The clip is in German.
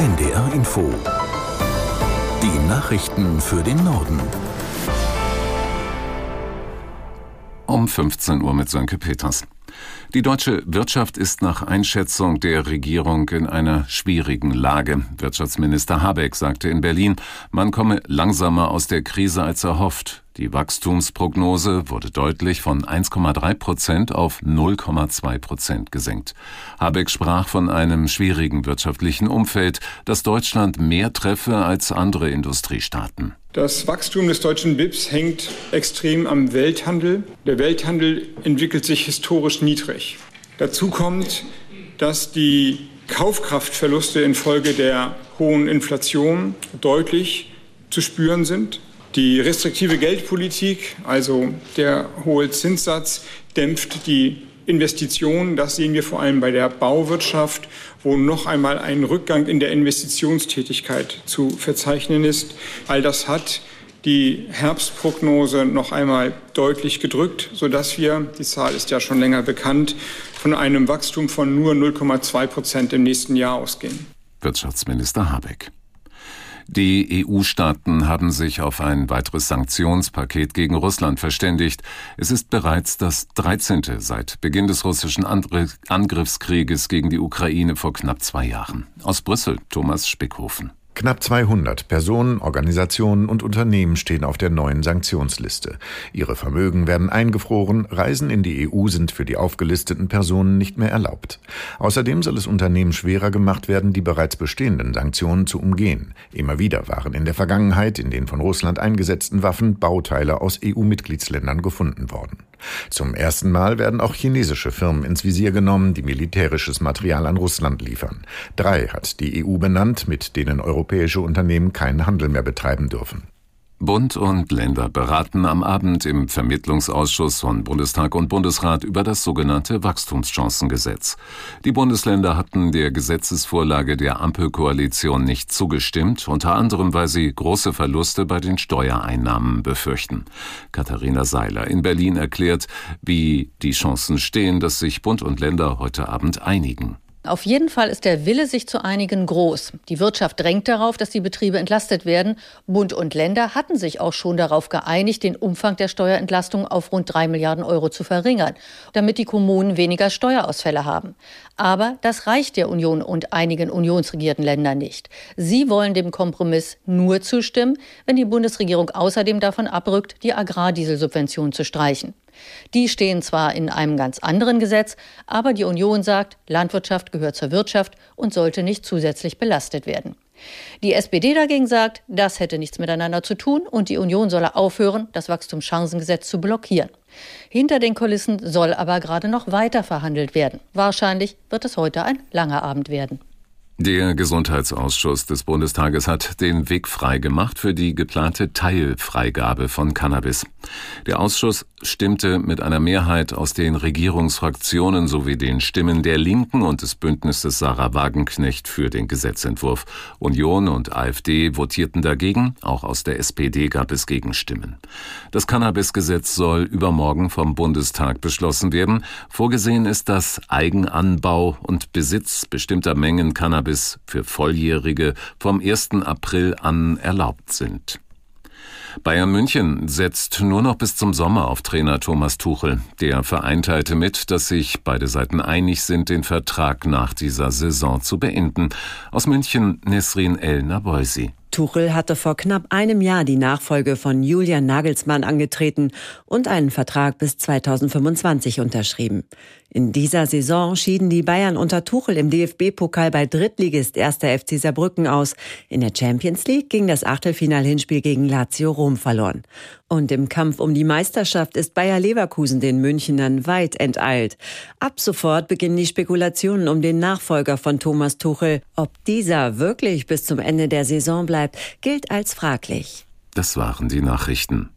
NDR Info. Die Nachrichten für den Norden. Um 15 Uhr mit Sönke Peters. Die deutsche Wirtschaft ist nach Einschätzung der Regierung in einer schwierigen Lage. Wirtschaftsminister Habeck sagte in Berlin, man komme langsamer aus der Krise als erhofft. Die Wachstumsprognose wurde deutlich von 1,3 Prozent auf 0,2 Prozent gesenkt. Habeck sprach von einem schwierigen wirtschaftlichen Umfeld, das Deutschland mehr treffe als andere Industriestaaten. Das Wachstum des deutschen BIPs hängt extrem am Welthandel. Der Welthandel entwickelt sich historisch niedrig. Dazu kommt, dass die Kaufkraftverluste infolge der hohen Inflation deutlich zu spüren sind. Die restriktive Geldpolitik, also der hohe Zinssatz, dämpft die Investitionen. Das sehen wir vor allem bei der Bauwirtschaft, wo noch einmal ein Rückgang in der Investitionstätigkeit zu verzeichnen ist. All das hat die Herbstprognose noch einmal deutlich gedrückt, sodass wir, die Zahl ist ja schon länger bekannt, von einem Wachstum von nur 0,2 Prozent im nächsten Jahr ausgehen. Wirtschaftsminister Habeck. Die EU-Staaten haben sich auf ein weiteres Sanktionspaket gegen Russland verständigt. Es ist bereits das 13. seit Beginn des russischen Angriffskrieges gegen die Ukraine vor knapp zwei Jahren. Aus Brüssel, Thomas Spickhofen. Knapp 200 Personen, Organisationen und Unternehmen stehen auf der neuen Sanktionsliste. Ihre Vermögen werden eingefroren, Reisen in die EU sind für die aufgelisteten Personen nicht mehr erlaubt. Außerdem soll es Unternehmen schwerer gemacht werden, die bereits bestehenden Sanktionen zu umgehen. Immer wieder waren in der Vergangenheit in den von Russland eingesetzten Waffen Bauteile aus EU-Mitgliedsländern gefunden worden. Zum ersten Mal werden auch chinesische Firmen ins Visier genommen, die militärisches Material an Russland liefern. Drei hat die EU benannt, mit denen europäische Unternehmen keinen Handel mehr betreiben dürfen. Bund und Länder beraten am Abend im Vermittlungsausschuss von Bundestag und Bundesrat über das sogenannte Wachstumschancengesetz. Die Bundesländer hatten der Gesetzesvorlage der Ampelkoalition nicht zugestimmt, unter anderem weil sie große Verluste bei den Steuereinnahmen befürchten. Katharina Seiler in Berlin erklärt, wie die Chancen stehen, dass sich Bund und Länder heute Abend einigen. Auf jeden Fall ist der Wille, sich zu einigen, groß. Die Wirtschaft drängt darauf, dass die Betriebe entlastet werden. Bund und Länder hatten sich auch schon darauf geeinigt, den Umfang der Steuerentlastung auf rund drei Milliarden Euro zu verringern, damit die Kommunen weniger Steuerausfälle haben. Aber das reicht der Union und einigen unionsregierten Ländern nicht. Sie wollen dem Kompromiss nur zustimmen, wenn die Bundesregierung außerdem davon abrückt, die Agrardieselsubvention zu streichen. Die stehen zwar in einem ganz anderen Gesetz, aber die Union sagt, Landwirtschaft gehört zur Wirtschaft und sollte nicht zusätzlich belastet werden. Die SPD dagegen sagt, das hätte nichts miteinander zu tun und die Union solle aufhören, das Wachstumschancengesetz zu blockieren. Hinter den Kulissen soll aber gerade noch weiter verhandelt werden. Wahrscheinlich wird es heute ein langer Abend werden. Der Gesundheitsausschuss des Bundestages hat den Weg frei gemacht für die geplante Teilfreigabe von Cannabis. Der Ausschuss stimmte mit einer Mehrheit aus den Regierungsfraktionen sowie den Stimmen der Linken und des Bündnisses Sarah Wagenknecht für den Gesetzentwurf. Union und AfD votierten dagegen, auch aus der SPD gab es Gegenstimmen. Das Cannabisgesetz soll übermorgen vom Bundestag beschlossen werden. Vorgesehen ist, dass Eigenanbau und Besitz bestimmter Mengen Cannabis für Volljährige vom 1. April an erlaubt sind. Bayern München setzt nur noch bis zum Sommer auf Trainer Thomas Tuchel. Der Verein teilte mit, dass sich beide Seiten einig sind, den Vertrag nach dieser Saison zu beenden. Aus München Nesrin El Naboisi. Tuchel hatte vor knapp einem Jahr die Nachfolge von Julian Nagelsmann angetreten und einen Vertrag bis 2025 unterschrieben. In dieser Saison schieden die Bayern unter Tuchel im DFB-Pokal bei Drittligist 1. FC Saarbrücken aus. In der Champions League ging das Achtelfinal-Hinspiel gegen Lazio Rom verloren. Und im Kampf um die Meisterschaft ist Bayer Leverkusen den Münchnern weit enteilt. Ab sofort beginnen die Spekulationen um den Nachfolger von Thomas Tuchel. Ob dieser wirklich bis zum Ende der Saison bleibt, gilt als fraglich. Das waren die Nachrichten.